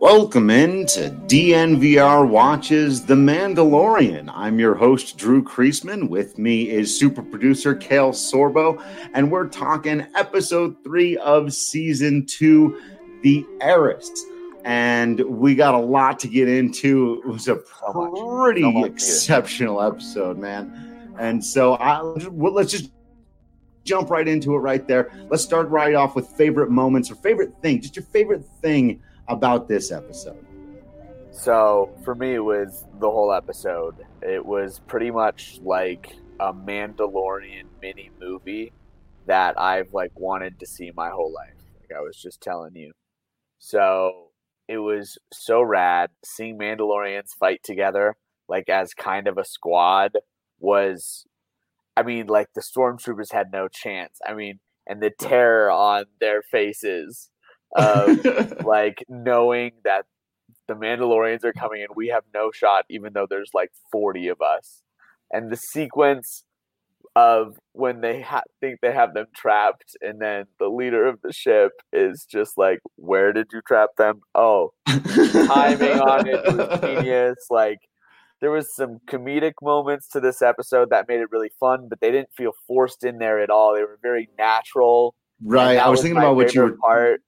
Welcome in to DNVR Watches The Mandalorian. I'm your host, Drew Creasman. With me is super producer Kale Sorbo, and we're talking episode three of season two, The Heiress. And we got a lot to get into. It was a pretty so exceptional episode, man. And so I, well, let's just jump right into it right there. Let's start right off with favorite moments or favorite thing, just your favorite thing about this episode? So for me, it was the whole episode. It was pretty much like a Mandalorian mini movie that I've like wanted to see my whole life. Like I was just telling you. So it was so rad seeing Mandalorians fight together, like as kind of a squad, was. I mean, like the stormtroopers had no chance. I mean, and the terror on their faces of like knowing that the Mandalorians are coming and we have no shot, even though there's like 40 of us. And the sequence of when they ha- think they have them trapped, and then the leader of the ship is just like, Where did you trap them? Oh, timing on it was genius. Like, there was some comedic moments to this episode that made it really fun, but they didn't feel forced in there at all. They were very natural. Right. I was, was thinking about what you were part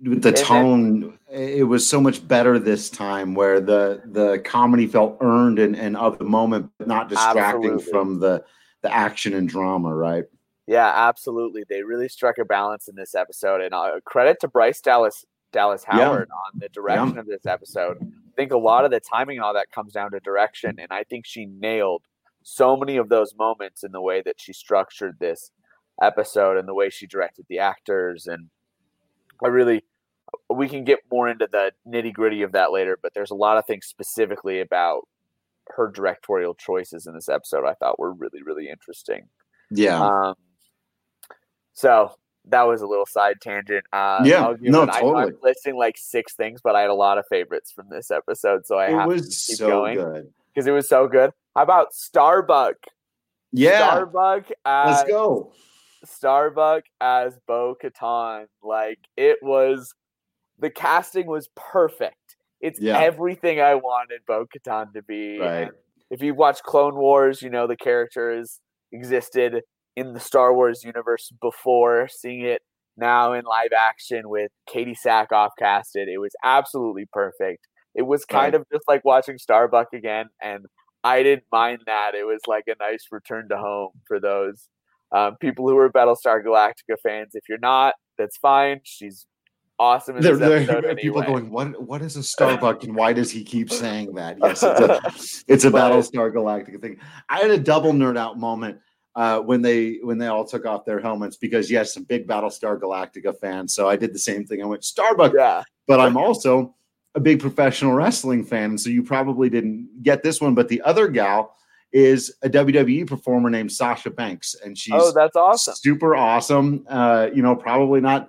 the tone it was so much better this time where the the comedy felt earned and, and of the moment but not distracting absolutely. from the the action and drama right yeah absolutely they really struck a balance in this episode and uh, credit to bryce dallas dallas howard yeah. on the direction yeah. of this episode i think a lot of the timing and all that comes down to direction and i think she nailed so many of those moments in the way that she structured this episode and the way she directed the actors and I really we can get more into the nitty gritty of that later, but there's a lot of things specifically about her directorial choices in this episode I thought were really, really interesting. Yeah. Um, so that was a little side tangent. Uh, yeah, no, totally. I, am listing like six things, but I had a lot of favorites from this episode, so I it have to keep so going because it was so good. How about Starbuck? Yeah, Starbuck. As, Let's go. Starbuck as Bo Katan. Like it was the casting was perfect. It's yeah. everything I wanted Bo Katan to be. Right. if you've watched Clone Wars, you know the character has existed in the Star Wars universe before. Seeing it now in live action with Katee Sackhoff casted, it was absolutely perfect. It was kind right. of just like watching Starbuck again, and I didn't mind that. It was like a nice return to home for those um, people who are Battlestar Galactica fans. If you're not, that's fine. She's awesome in this episode anyway. People going, what what is a Starbuck and why does he keep saying that? Yes, it's a, it's a Battlestar Galactica thing. I had a double nerd out moment uh, when they when they all took off their helmets because yes, I'm a big Battlestar Galactica fan, so I did the same thing. I went Starbuck, yeah, but I'm also a big professional wrestling fan, so you probably didn't get this one. But the other gal is a WWE performer named Sasha Banks, and she's oh, that's awesome, super awesome. Uh, you know, probably not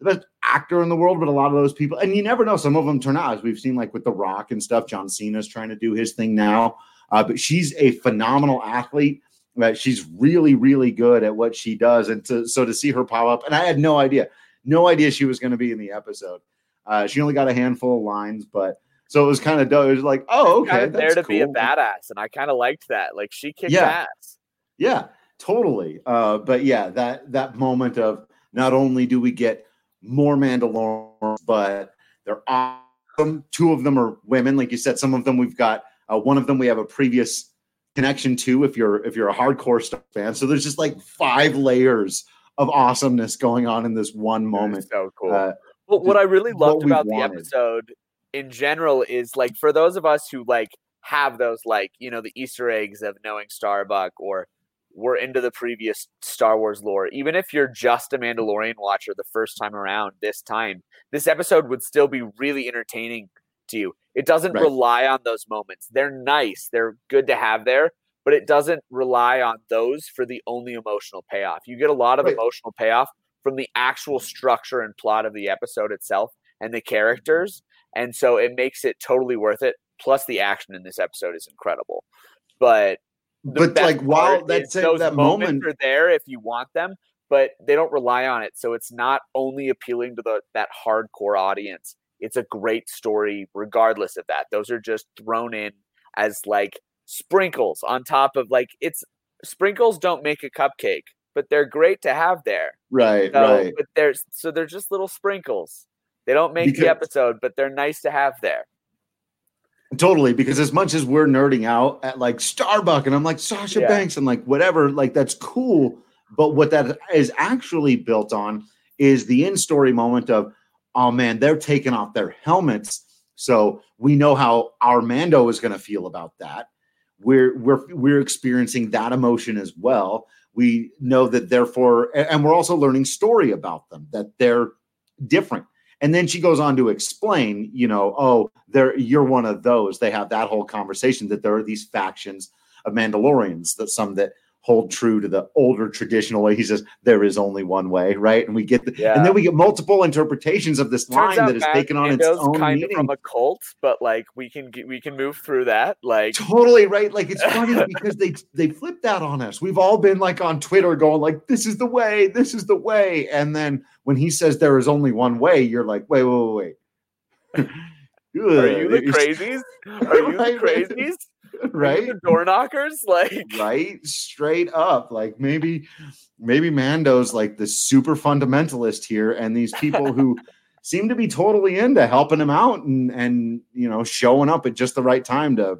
the best actor in the world, but a lot of those people, and you never know, some of them turn out as we've seen, like with The Rock and stuff. John Cena's trying to do his thing now, uh, but she's a phenomenal athlete. Uh, she's really, really good at what she does, and to, so to see her pop up, and I had no idea, no idea she was going to be in the episode. Uh, she only got a handful of lines, but so it was kind of dope. It was like, oh, okay, there to cool. be a badass, and I kind of liked that. Like she kicked yeah. ass. Yeah, totally. Uh, but yeah, that that moment of not only do we get more Mandalorians, but they're awesome. Two of them are women, like you said. Some of them we've got. Uh, one of them we have a previous connection to. If you're if you're a hardcore Star fan, so there's just like five layers of awesomeness going on in this one moment. So cool. Uh, well, what I really loved about the episode in general is like for those of us who like have those like you know the Easter eggs of knowing Starbuck or we're into the previous Star Wars lore. Even if you're just a Mandalorian watcher the first time around, this time, this episode would still be really entertaining to you. It doesn't right. rely on those moments. They're nice, they're good to have there, but it doesn't rely on those for the only emotional payoff. You get a lot of right. emotional payoff from the actual structure and plot of the episode itself. and the characters, and so it makes it totally worth it. Plus, the action in this episode is incredible. But but like while that's those that moment are there if you want them, but they don't rely on it. So it's not only appealing to the that hardcore audience. It's a great story, regardless of that. Those are just thrown in as like sprinkles on top of like it's sprinkles don't make a cupcake, but they're great to have there. right So, right but there's so they're just little sprinkles. They don't make Because- the episode, but they're nice to have there. Totally, because as much as we're nerding out at like Starbucks and I'm like Sasha Yeah. Banks and like whatever, like that's cool. But what that is actually built on is the in story moment of, oh man, they're taking off their helmets. So we know how our Mando is going to feel about that. We're we're we're experiencing that emotion as well. We know that therefore, and we're also learning story about them that they're different. And then she goes on to explain, you know, oh, they're you're one of those. They have that whole conversation that there are these factions of Mandalorians that some that hold true to the older traditional way. He says there is only one way, right? And we get the, Yeah. and then we get multiple interpretations of this line that is taken on its own kind meaning. of from a cult, but like we can get, we can move through that. Like totally right like it's funny because they they flipped that on us we've all been like on twitter going like this is the way this is the way and then when he says there is only one way you're like wait wait wait wait Are you the crazies? Are you the crazies? Right the door knockers? Like right straight up like maybe maybe mando's like the super fundamentalist here and these people who seem to be totally into helping him out and and you know showing up at just the right time to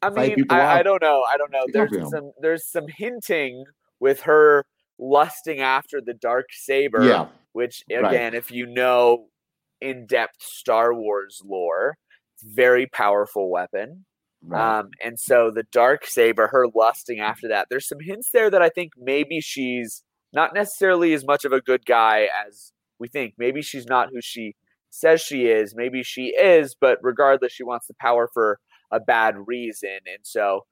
I mean, I, I don't know. I don't know. There's don't some there's some hinting with her lusting after the dark saber. yeah Which Right. again, if you know in depth Star Wars lore, it's a very powerful weapon. Right. Um, and so the dark saber, her lusting after that, there's some hints there that I think maybe she's not necessarily as much of a good guy as we think. Maybe she's not who she says she is. Maybe she is, but regardless, she wants the power for a bad reason. And so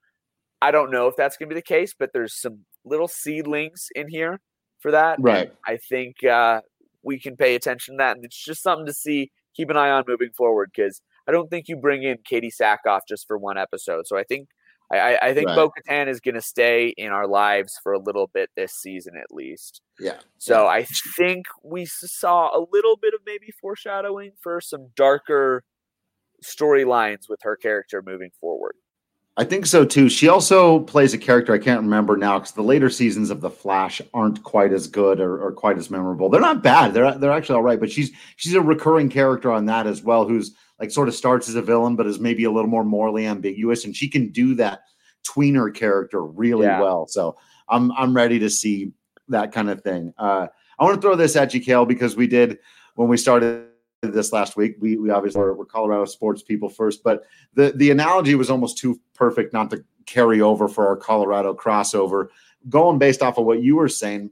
I don't know if that's going to be the case, but there's some little seedlings in here for that. and Right. I think uh, we can pay attention to that. And it's just something to see, keep an eye on moving forward because I don't think you bring in Katee Sackhoff just for one episode. So I think I, I- think Right. Bo Katan is going to stay in our lives for a little bit this season at least. yeah So I think we saw a little bit of maybe foreshadowing for some darker storylines with her character moving forward. I think so too. She also plays a character I can't remember now because the later seasons of The Flash aren't quite as good or, or quite as memorable. They're not bad. They're they're actually all right. But she's she's a recurring character on that as well, who's like sort of starts as a villain, but is maybe a little more morally ambiguous, and she can do that tweener character really Yeah. well. So I'm I'm ready to see that kind of thing. Uh, I want to throw this at you, Kale, because we did when we started this last week. We we obviously were, we're Colorado sports people first, but the the analogy was almost too perfect not to carry over for our Colorado crossover. Going based off of what you were saying,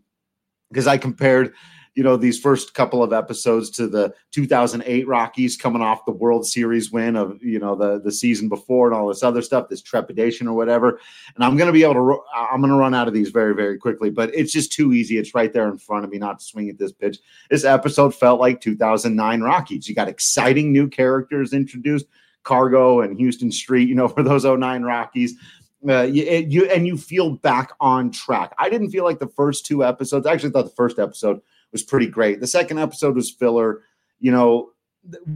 because I compared, you know, these first couple of episodes to the 2008 Rockies coming off the World Series win of you know the the season before and all this other stuff, this trepidation or whatever. And I'm going to be able to, I'm going to run out of these very very quickly, but it's just too easy. It's right there in front of me, not to swing at this pitch. This episode felt like 2009 Rockies. You got exciting new characters introduced. Cargo and Huston Street, you know, for those 09 Rockies. Uh, you, you and you feel back on track. I didn't feel like the first two episodes. I actually thought the first episode was pretty great. The second episode was filler. You know,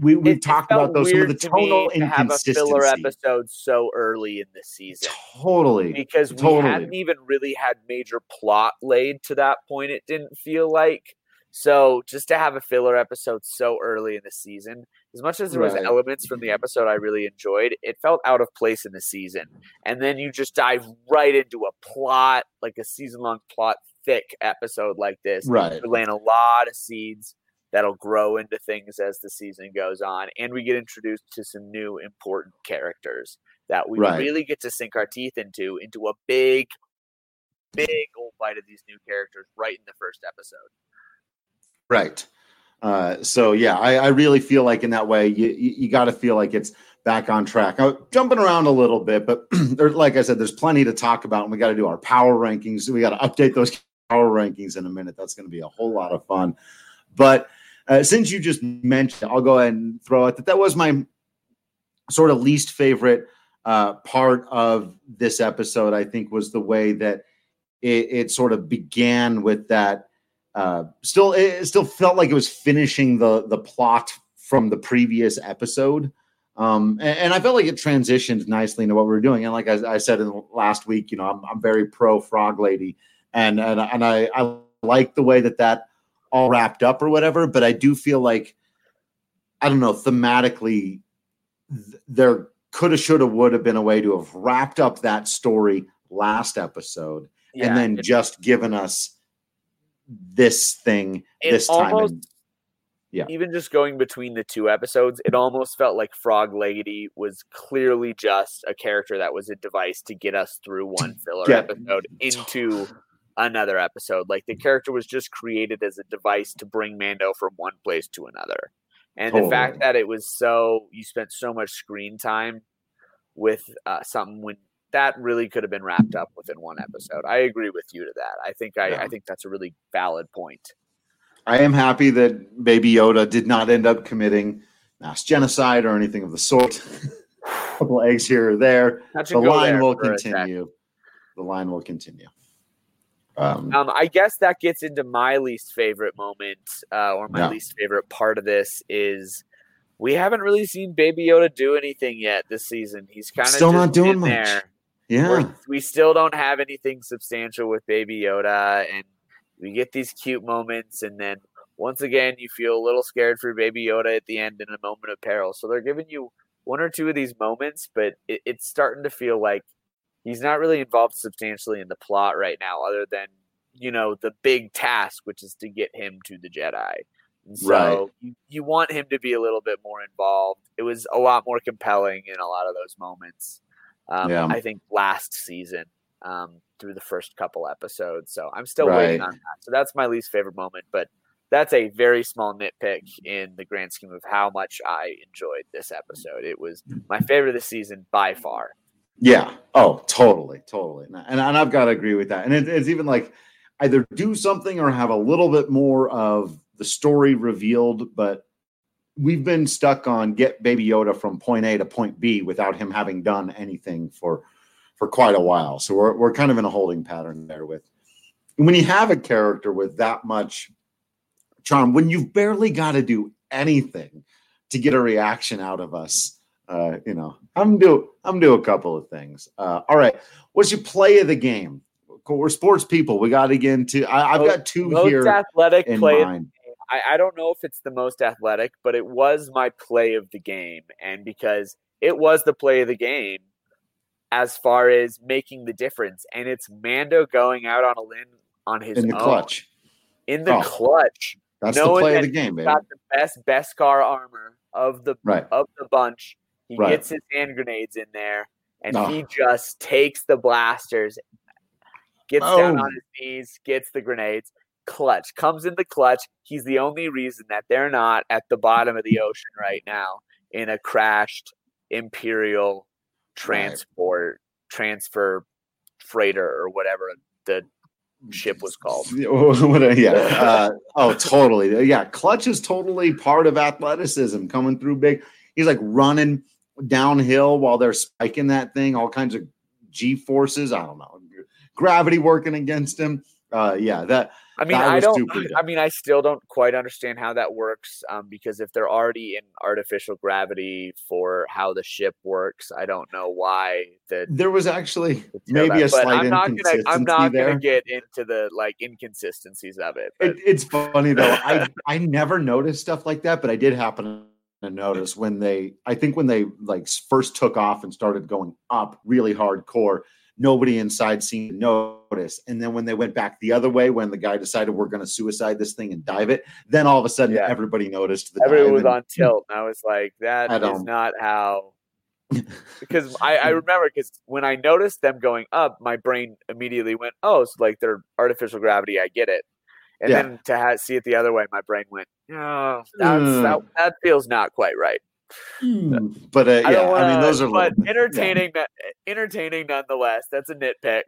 we we It- talked about those some of the weird to to have a filler inconsistency. episode so early in the season. Totally, because we Totally. hadn't even really had major plot laid to that point it didn't feel like so just to have a filler episode so early in the season as much as there was Right. elements from the episode i really enjoyed it felt out of place in the season and then you just dive right into a plot like a season long plot thick episode like this right. we're laying a lot of seeds that'll grow into things as the season goes on and we get introduced to some new important characters that we Right. really get to sink our teeth into into a big big old bite of these new characters right in the first episode Right. Uh, so yeah, I, I really feel like in that way, you you, you got to feel like it's back on track. Now, jumping around a little bit, but there, like I said, there's plenty to talk about, and we got to do our power rankings. We got to update those power rankings in a minute. That's going to be a whole lot of fun. But uh, since you just mentioned, I'll go ahead and throw it that that was my sort of least favorite uh, part of this episode. I think was the way that it, it sort of began with that. Uh, still, it still felt like it was finishing the the plot from the previous episode. Um, and, and, I felt like it transitioned nicely into what we are doing. And like I, I said in last week, you know, I'm, I'm very pro Frog Lady, and and and I, I like the way that that all wrapped up or whatever. But I do feel like I don't know thematically th- there could have, should have, would have been a way to have wrapped up that story last episode yeah, and then just given us this thing this time. Almost, and, yeah. Even just going between the two episodes, it almost felt like Frog Lady was clearly just a character that was a device to get us through one filler episode into another episode. Like the character was just created as a device to bring Mando from one place to another. And totally. the fact that it was so you spent so much screen time with uh, something when that really could have been wrapped up within one episode. I agree with you to that. I think I, yeah. I think that's a really valid point. I am happy that Baby Yoda did not end up committing mass genocide or anything of the sort. a couple eggs here or there. The line there will continue. The line will continue. Um, um, I guess that gets into my least favorite moment, uh, or my yeah. least favorite part of this is we haven't really seen Baby Yoda do anything yet this season. He's kind of still not doing much. There. Yeah, We're, we still don't have anything substantial with Baby Yoda, and we get these cute moments, and then once again you feel a little scared for Baby Yoda at the end in a moment of peril. So they're giving you one or two of these moments, but it, it's starting to feel like he's not really involved substantially in the plot right now, other than you know the big task, which is to get him to the Jedi. And so right. you, you want him to be a little bit more involved. It was a lot more compelling in a lot of those moments. Um, yeah. I think last season um, through the first couple episodes. So I'm still right. waiting on that. So that's my least favorite moment, but that's a very small nitpick in the grand scheme of how much I enjoyed this episode. It was my favorite of the season by far. Yeah. Oh, totally, totally. And, and I've got to agree with that. And it, it's even like either do something or have a little bit more of the story revealed, but we've been stuck on get Baby Yoda from point A to point B without him having done anything for for quite a while. So we're we're kind of in a holding pattern there with when you have a character with that much charm, when you've barely got to do anything to get a reaction out of us uh, you know, I'm do I'm do a couple of things. Uh, all right, what's your play of the game? We're sports people. We got to get into. I, have got two most here. athletic play. I, I don't know if it's the most athletic, but it was my play of the game, and because it was the play of the game, as far as making the difference, and it's Mando going out on a limb on his in the own, clutch. In the oh, clutch, that's the play of the game, baby. Got the best Beskar armor of the right. of the bunch he right. gets his hand grenades in there, and oh. he just takes the blasters, gets oh. down on his knees, gets the grenades. Clutch comes in the clutch. He's the only reason that they're not at the bottom of the ocean right now in a crashed Imperial transport right. transfer freighter or whatever the ship was called. yeah. Uh, oh, totally. Yeah. Clutch is totally part of athleticism coming through big. He's like running downhill while they're spiking that thing, all kinds of G forces. I don't know, gravity working against him. Uh, yeah, that. I mean, I don't. Stupid. I mean, I still don't quite understand how that works. Um, because if they're already in artificial gravity for how the ship works, I don't know why that. There was actually maybe that. a slight I'm not gonna. I'm not there. gonna get into the like inconsistencies of it, it. It's funny though. I I never noticed stuff like that, but I did happen to notice when they i think when they like first took off and started going up really hardcore nobody inside seemed to notice and then when they went back the other way when the guy decided we're going to suicide this thing and dive it then all of a sudden yeah. everybody noticed the everyone was and, on tilt and i was like that is not how because I, I remember because when I noticed them going up, my brain immediately went, "Oh, it's like they're artificial gravity. I get it." And yeah. then to have, see it the other way, my brain went, "Oh, mm. that, that feels not quite right." Mm. But uh, yeah, I, wanna, I, mean, those are but little, entertaining. Yeah. Entertaining nonetheless. That's a nitpick.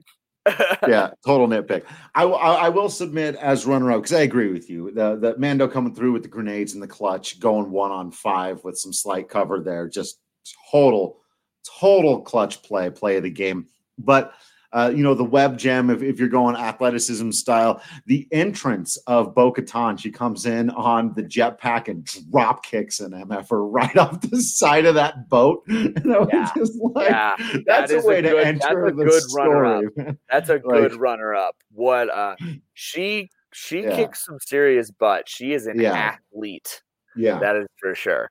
yeah, total nitpick. I, I, I will submit as runner up because I agree with you. The the Mando coming through with the grenades in the clutch, going one on five with some slight cover there, just total total clutch play, play of the game. But uh, you know, the web gem, if, if you're going athleticism style, the entrance of Bo Katan, she comes in on the jetpack and drop kicks an MFR right off the side of that boat. And yeah. Like, yeah. that's that a way a to good, enter a the good story. That's a good Like- runner up. What uh she she Yeah. kicks some serious butt. She is an Yeah. athlete. Yeah. That is for sure.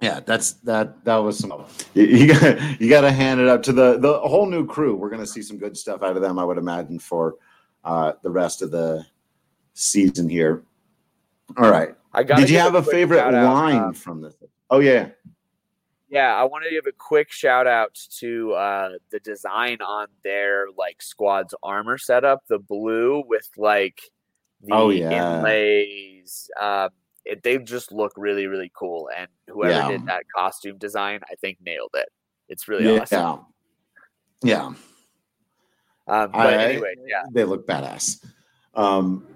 Yeah, that's that. That was some. You, you got you got to hand it up to the the whole new crew. We're going to see some good stuff out of them, I would imagine, for uh, the rest of the season here. All right. I got Did you have a favorite line from this? Oh yeah, Yeah, I want to give a quick shout out to uh, the design on their like squad's armor setup, the blue with like the Oh, yeah. inlays. Um, it, they just look really, really cool, and whoever Yeah. did that costume design, I think nailed it. It's really yeah, awesome. yeah. Um, but I- anyway, yeah, they look badass. Um,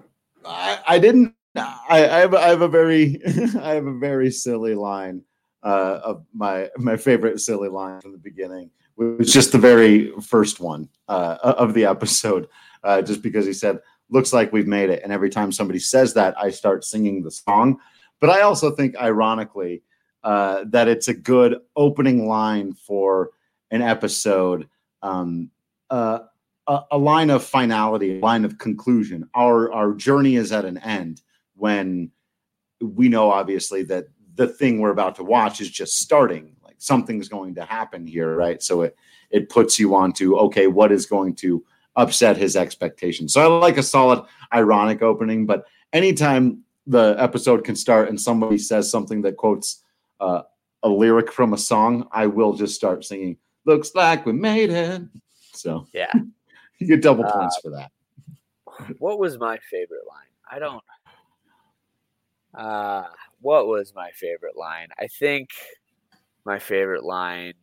I, I didn't. I, I have I have a very I have a very silly line uh, of my my favorite silly line from the beginning. It was just the very first one uh, of the episode, uh, just because he said, "Looks like we've made it." And every time somebody says that, I start singing the song. But I also think, ironically, uh, that it's a good opening line for an episode. Um, uh, a, a line of finality, a line of conclusion. Our our journey is at an end when we know obviously that the thing we're about to watch is just starting. Like something's going to happen here, right? So it it puts you onto okay, what is going to upset his expectations. So I like a solid ironic opening, but anytime the episode can start and somebody says something that quotes uh, a lyric from a song, I will just start singing. Looks like we made it. So yeah. you get double points for that. what was my favorite line? I don't. Uh, what was my favorite line? I think my favorite line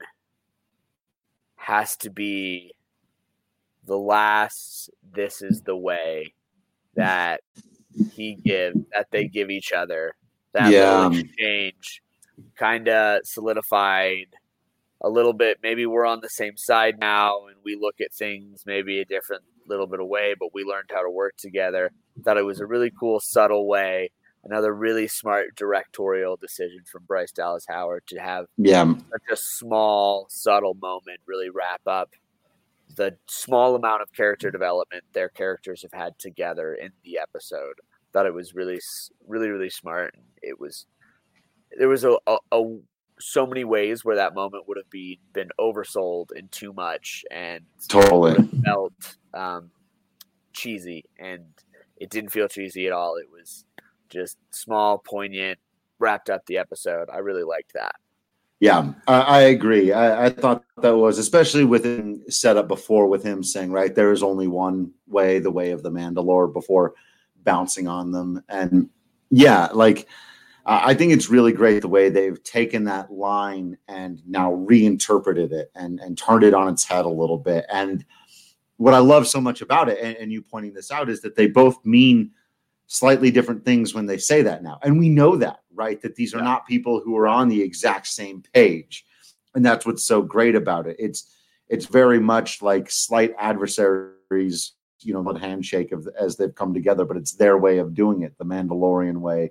has to be the last "This is the way" that he give that they give each other. That Yeah. little um, exchange kind of solidified a little bit. Maybe we're on the same side now, and we look at things maybe a different little bit away, but we learned how to work together. Thought it was a really cool, subtle way. Another really smart directorial decision from Bryce Dallas Howard to have Yeah, such a small, subtle moment really wrap up the small amount of character development their characters have had together in the episode. Thought it was really, really, really smart. It was there was a, a, a so many ways where that moment would have been been oversold and too much and totally. felt um, cheesy, and it didn't feel cheesy at all. It was just small, poignant, wrapped up the episode. I really liked that. Yeah, I, I agree. I, I thought that was especially with him set up before with him saying, right, there is only one way, the way of the Mandalore, before bouncing on them. And yeah, like I I think it's really great the way they've taken that line and now reinterpreted it and and turned it on its head a little bit. And what I love so much about it, and, and you pointing this out, is that they both mean slightly different things when they say that now. And we know that, right? That these are Yeah. not people who are on the exact same page. And that's what's so great about it. It's it's very much like slight adversaries, you know, a handshake of as they've come together, but it's their way of doing it, the Mandalorian way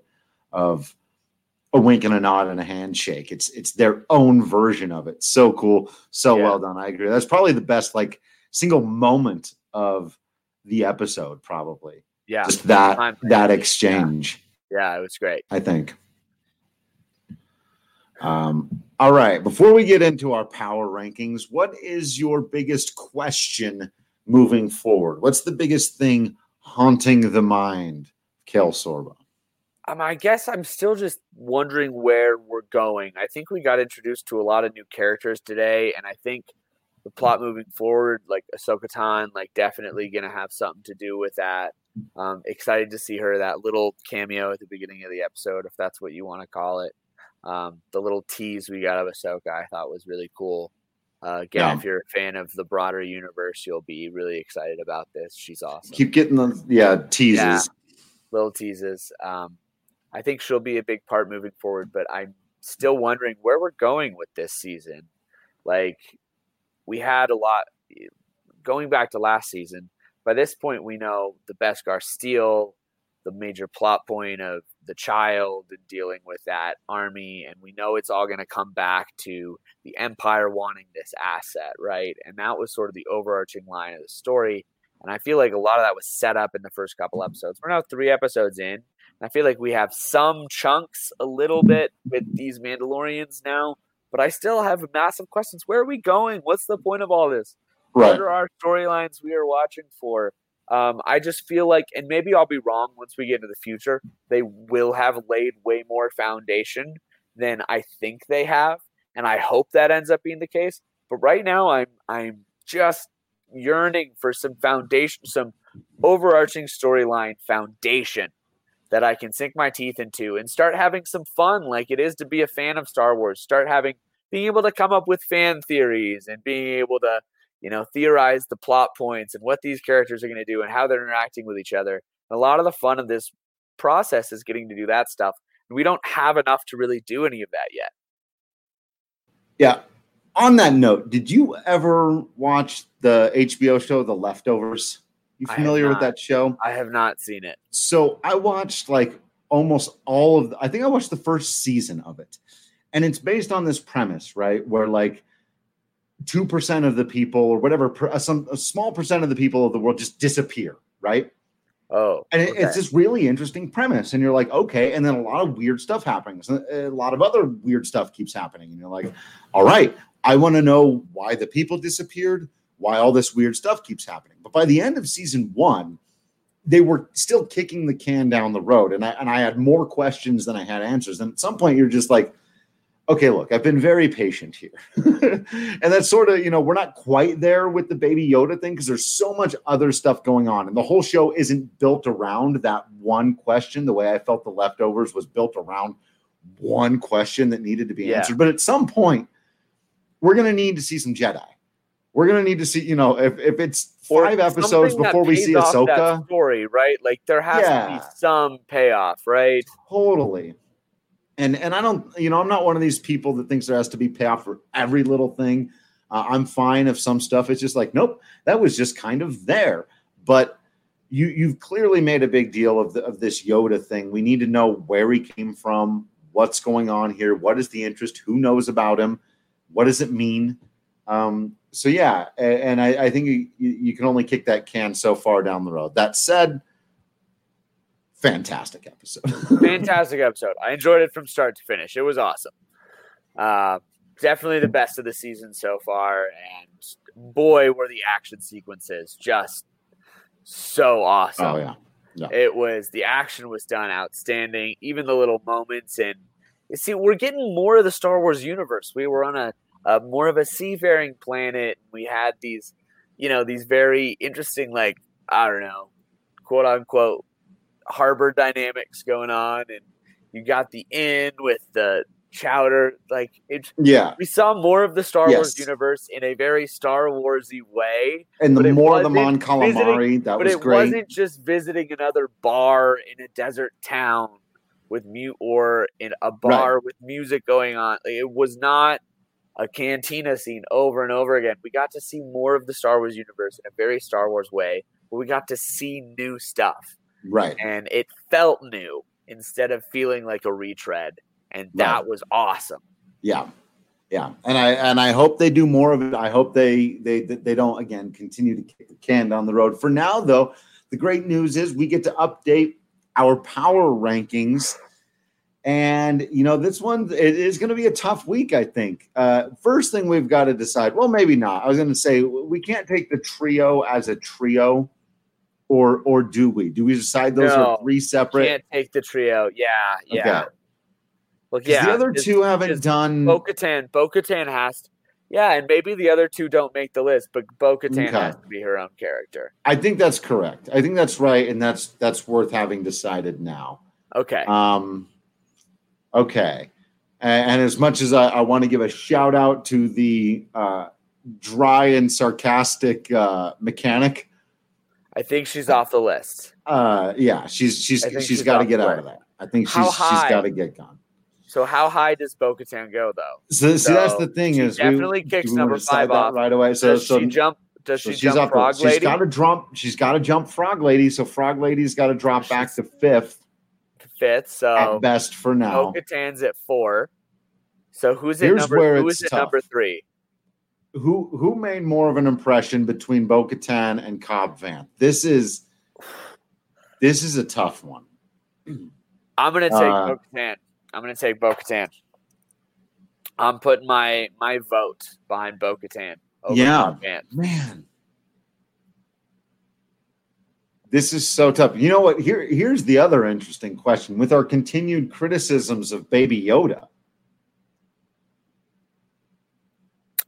of a wink and a nod and a handshake. It's it's their own version of it. So cool, so Yeah. well done. I agree. That's probably the best like single moment of the episode, probably Yeah, just that time that frame. exchange. yeah, it was great. I think. Um, all right. Before we get into our power rankings, what is your biggest question moving forward? What's the biggest thing haunting the mind, Kale Sorbo? Um, I guess I'm still just wondering where we're going. I think we got introduced to a lot of new characters today, and I think the plot moving forward, like Ahsoka Tano, like definitely gonna have something to do with that. Um, excited to see her that little cameo at the beginning of the episode, if that's what you want to call it. Um, the little tease we got of Ahsoka, I thought was really cool. Uh, again, yeah. if you're a fan of the broader universe, you'll be really excited about this. She's awesome. Keep getting the yeah teases, yeah, little teases. Um, I think she'll be a big part moving forward, but I'm still wondering where we're going with this season. Like we had a lot going back to last season. By this point, we know the Beskar steel the major plot point of the child and dealing with that army and we know it's all going to come back to the empire wanting this asset right? And that was sort of the overarching line of the story and i feel like a lot of that was set up in the first couple episodes. We're now three episodes in i feel like we have some chunks a little bit with these mandalorians now but i still have massive questions. Where are we going? What's the point of all this right. what are our storylines we are watching for um, I just feel like, and maybe I'll be wrong once we get into the future, they will have laid way more foundation than I think they have, and I hope that ends up being the case. But right now, I'm I'm just yearning for some foundation, some overarching storyline foundation that I can sink my teeth into and start having some fun, like it is to be a fan of Star Wars. Start having being able to come up with fan theories and being able to you know, theorize the plot points and what these characters are going to do and how they're interacting with each other. And a lot of the fun of this process is getting to do that stuff. And we don't have enough to really do any of that yet. Yeah. On that note, did you ever watch the HBO show The Leftovers? You familiar with that show? I have not seen it. So I watched like almost all of the, I think I watched the first season of it. And it's based on this premise, right? Where like two percent of the people or whatever, uh, some a small percent of the people of the world just disappear, right? Oh, and okay. it's this really interesting premise, and you're like, okay, and then a lot of weird stuff happens. Uh, a lot of other weird stuff keeps happening, and you're like, all right, I want to know why the people disappeared, why all this weird stuff keeps happening. But by the end of season one, they were still kicking the can down the road, and I and I had more questions than I had answers. And at some point, you're just like okay, look, I've been very patient here. and that's sort of, you know, we're not quite there with the baby Yoda thing because there's so much other stuff going on. And the whole show isn't built around that one question the way I felt the leftovers was built around one question that needed to be yeah. answered. But at some point, we're going to need to see some Jedi. We're going to need to see, you know, if, if it's five episodes before we see Ahsoka. story, right? Like there has yeah. to be some payoff, right? Totally and and I don't, you know, I'm not one of these people that thinks there has to be payoff for every little thing. Uh, I'm fine if some stuff is just like, nope, that was just kind of there. But you you've clearly made a big deal of the, of this Yoda thing. We need to know where he came from, what's going on here, what is the interest, who knows about him, what does it mean. Um, so yeah, and, I, I, think you, you can only kick that can so far down the road. That said, fantastic episode. fantastic episode. I enjoyed it from start to finish. It was awesome. Uh, definitely the best of the season so far. And boy, were the action sequences just so awesome. Oh, yeah. yeah. It was the action was done outstanding. Even the little moments and you see, we're getting more of the Star Wars universe. We were on a, a more of a seafaring planet. We had these, you know, these very interesting, like I don't know, quote unquote harbor dynamics going on, and you got the inn with the chowder. Like it, yeah, we saw more of the Star yes. Wars universe in a very Star Warsy way. And the more the Mon Calamari, visiting, that was but it great. wasn't just visiting another bar in a desert town with mute or in a bar right. with music going on. It was not a cantina scene over and over again. We got to see more of the Star Wars universe in a very Star Wars way, but we got to see new stuff. Right. And it felt new instead of feeling like a retread. And that right. was awesome. Yeah. Yeah. And I and I hope they do more of it. I hope they they they don't again continue to kick the can down the road. For now though, the great news is we get to update our power rankings. And you know, this one it is going to be a tough week, I think. Uh, first thing we've got to decide. Well, maybe not. I was going to say we can't take the trio as a trio or or do we? Do we decide those no, are three separate? Can't take the trio. Yeah, yeah. Okay. Look, yeah. The other two haven't done. Bo Katan. Bo Katan has. To, yeah, and maybe the other two don't make the list, but Bo Katan okay. has to be her own character. I think that's correct. I think that's right, and that's that's worth having decided now. Okay. Um. Okay. And, and as much as I, I want to give a shout out to the uh, dry and sarcastic uh, mechanic. I think she's off the list. Uh, yeah, she's she's she's she's got to get out of that. I think she's she's got to get gone. So how high does Bo-Katan go though? So, see, that's the thing is definitely do kicks we number five off. right away. So does so, she jump? Does so she she's jump. Frog She's Lady? got to jump. She's got to jump Frog Lady. So Frog Lady's got to drop back to fifth Fifth. So at best for now. Bo-Katan's at four. So who's at Here's number? where Who's it's at number three? Who who made more of an impression between Bo Katan and Cobb Vanth? This is this is a tough one. I'm gonna take Uh, Bo-Katan. I'm gonna take Bo-Katan. I'm putting my my vote behind Bo-Katan. Yeah. Cobb Man. This is so tough. You know what? Here, here's the other interesting question. With our continued criticisms of Baby Yoda,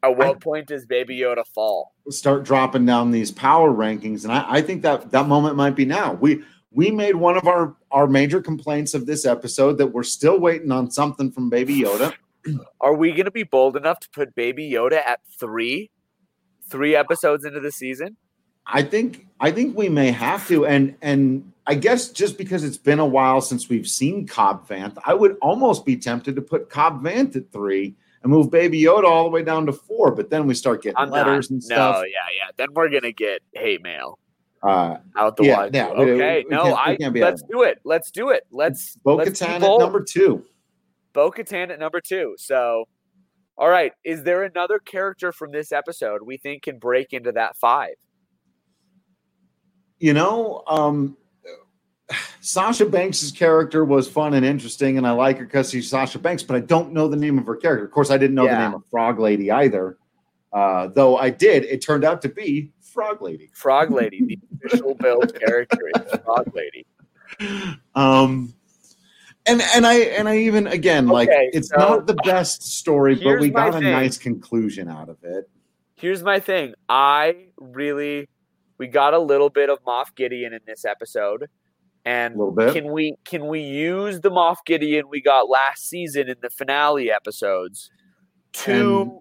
At what I- point does Baby Yoda fall? start dropping down these power rankings, and I, I think that that moment might be now. We we made one of our our major complaints of this episode that we're still waiting on something from Baby Yoda. Are we gonna be bold enough to put Baby Yoda at three? Three episodes into the season? I think I think we may have to, and and I guess just because it's been a while since we've seen Cobb Vanth, I would almost be tempted to put Cobb Vanth at three and move Baby Yoda all the way down to four. But then we start getting I'm letters not. and stuff. No, yeah, yeah. Then we're gonna get hate mail Uh, out the Yeah, wazoo. yeah, we- okay, we no, I can't be let's do it. Let's do it. Let's Bo Katan at number two. Bo Katan at number two. So, all right, is there another character from this episode we think can break into that five? You know, um, Sasha Banks's character was fun and interesting, and I like her because she's Sasha Banks, but I don't know the name of her character. Of course, I didn't know the name of Frog Lady either. Uh, though I did, it turned out to be Frog Lady. Frog Lady, the official build character is Frog Lady. um and and i and i even again like it's so not the best story but we got a thing. nice conclusion out of it Here's my thing. I really we got a little bit of Moff Gideon in this episode. And can we can we use the Moff Gideon we got last season in the finale episodes to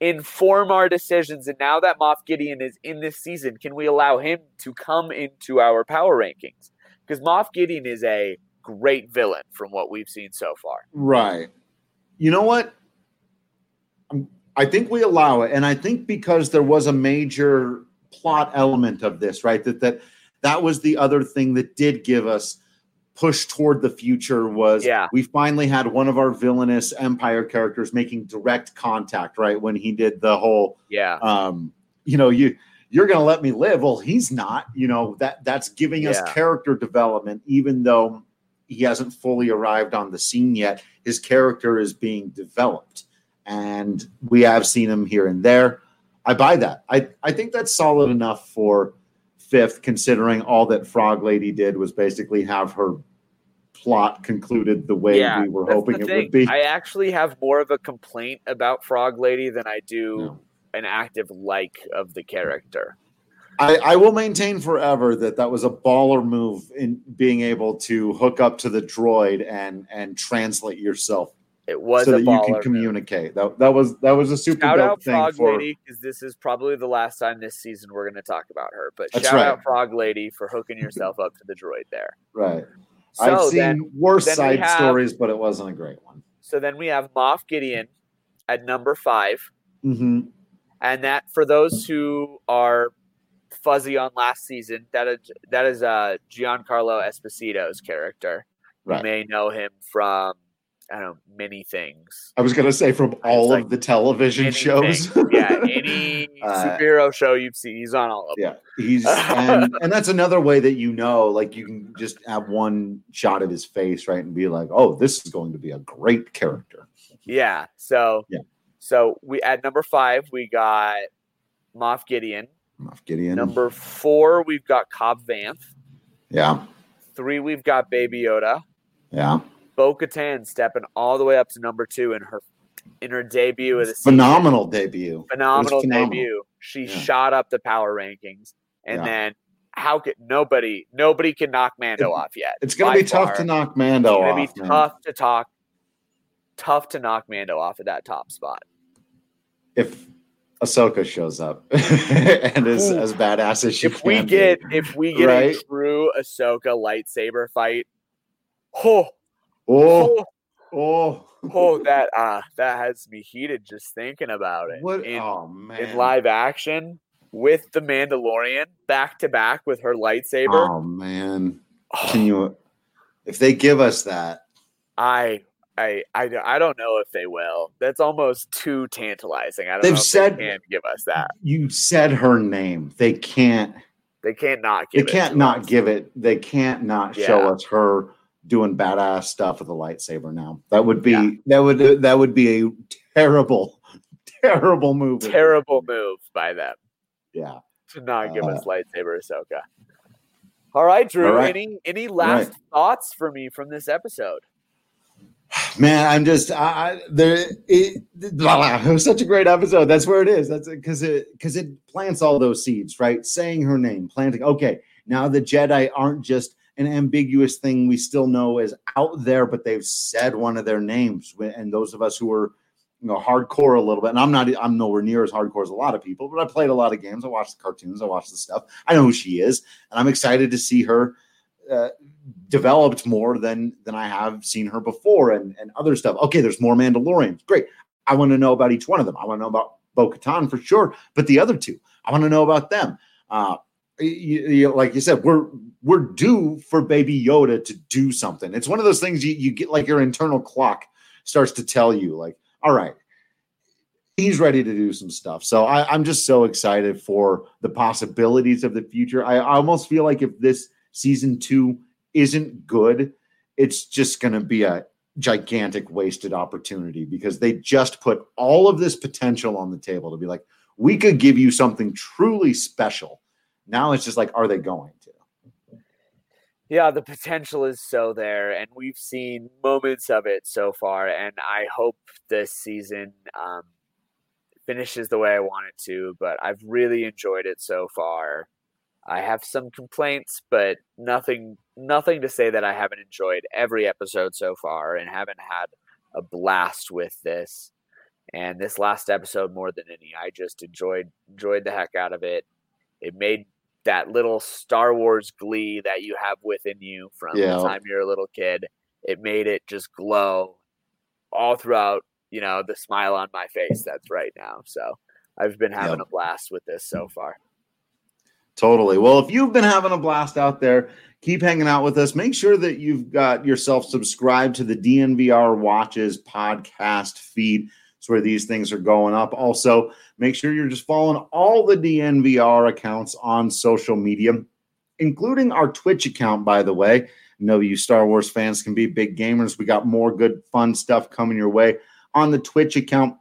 inform our decisions? And now that Moff Gideon is in this season, can we allow him to come into our power rankings? Because Moff Gideon is a great villain from what we've seen so far. right you know what Um, i think we allow it and i think because there was a major plot element of this right that that that was the other thing that did give us push toward the future was Yeah. we finally had one of our villainous empire characters making direct contact right when he did the whole Yeah. um, you know, you you're going to let me live. Well, he's not. You know that that's giving us character development, even though he hasn't fully arrived on the scene yet. His character is being developed, and we have seen him here and there. I buy that. I I think that's solid enough for fifth, considering all that Frog Lady did was basically have her plot concluded the way Yeah, we were hoping it would be. I actually have more of a complaint about Frog Lady than I do No. an active like of the character. I, I will maintain forever that that was a baller move in being able to hook up to the droid and and translate yourself It was so a that you can move. communicate. That that was that was a super Shout out thing Frog for. Lady because this is probably the last time this season we're going to talk about her. But That's shout right. out Frog Lady for hooking yourself up to the droid there. Right. So I've seen then, worse then side have- stories, but it wasn't a great one. so then we have Moff Gideon at number five, hmm and that for those who are fuzzy on last season, that is that is uh, Giancarlo Esposito's character. Right. You may know him from I don't know many things. I was gonna say from all like of the television Anything. shows. yeah, any Uh, superhero show you've seen, he's on all of them. Yeah, he's and, and that's another way that you know, like you can just have one shot of his face, right, and be like, "Oh, this is going to be a great character." Yeah. So Yeah. So we at number five we got Moff Gideon. Moff Gideon. Number four we've got Cobb Vanth. yeah, Three we've got Baby Yoda. yeah, Bo Katan stepping all the way up to number two in her in her debut of the season. phenomenal debut. phenomenal, phenomenal. debut. She Yeah. shot up the power rankings, and Yeah. then how could nobody nobody can knock Mando It- off yet? It's gonna By be tough to knock Mando off. It's gonna off, be tough to talk, tough to knock Mando off at that top spot. If Ahsoka shows up and is Ooh. as badass as she if we be. get if we get Right? a true Ahsoka lightsaber fight, oh, oh oh, oh oh, that uh that has me heated just thinking about it. what in, oh man in live action with the Mandalorian back to back with her lightsaber. oh man can you if they give us that I, I, I, I don't know if they will. That's almost too tantalizing. I don't They've know if said- they can give us that. you said her name they can't They can't not they give it. can't not us. give it they can't not show us her doing badass stuff with a lightsaber now that would be Yeah. that would that would be a terrible terrible move terrible move by them yeah to not give Uh, us lightsaber Ahsoka. All right, Drew. All right. Any any last right. thoughts for me from this episode? man i'm just i, I there it, blah, blah. it was such a great episode that's where it is that's because it because it plants all those seeds right saying her name planting okay now the jedi aren't just an ambiguous thing we still know is out there but they've said one of their names and those of us who are you know hardcore a little bit and i'm not i'm nowhere near as hardcore as a lot of people but i played a lot of games i watched the cartoons i watched the stuff i know who she is and i'm excited to see her uh, developed more than than I have seen her before and and other stuff. Okay, there's more Mandalorians. Great. I want to know about each one of them. I want to know about Bo Katan for sure, but the other two, I want to know about them. Uh, you, you- like you said, we're we're due for Baby Yoda to do something. It's one of those things you, you get like your internal clock starts to tell you, like, all right, he's ready to do some stuff. So I, I'm just so excited for the possibilities of the future. I, I almost feel like if this season two isn't good, it's just going to be a gigantic wasted opportunity because they just put all of this potential on the table to be like, we could give you something truly special. Now it's just like, are they going to? Yeah, the potential is so there, and we've seen moments of it so far. And I hope this season um, finishes the way I want it to. But I've really enjoyed it so far. I have some complaints, but nothing, nothing to say that I haven't enjoyed every episode so far and haven't had a blast with this. And this last episode, more than any, I just enjoyed enjoyed the heck out of it. It made that little Star Wars glee that you have within you from Yeah. the time you're a little kid. It made it just glow all throughout, you know, the smile on my face that's right now. So I've been having Yep. a blast with this so far. Totally. Well, if you've been having a blast out there, keep hanging out with us. Make sure that you've got yourself subscribed to the DNVR Watches podcast feed. It's where these things are going up. Also, make sure you're just following all the DNVR accounts on social media, including our Twitch account, by the way. I know you Star Wars fans can be big gamers. We got more good, fun stuff coming your way on the Twitch account.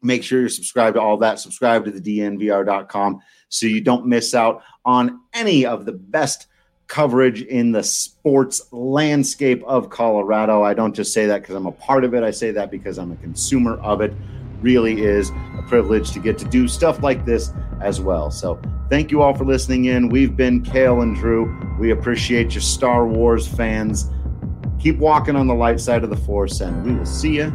Make sure you're subscribed to all that. Subscribe to the DNVR.com so you don't miss out on any of the best coverage in the sports landscape of Colorado. I don't just say that because I'm a part of it. I say that because I'm a consumer of it. Really is a privilege to get to do stuff like this as well. So thank you all for listening in. We've been Kale and Drew. We appreciate you, Star Wars fans. Keep walking on the light side of the force, and we will see you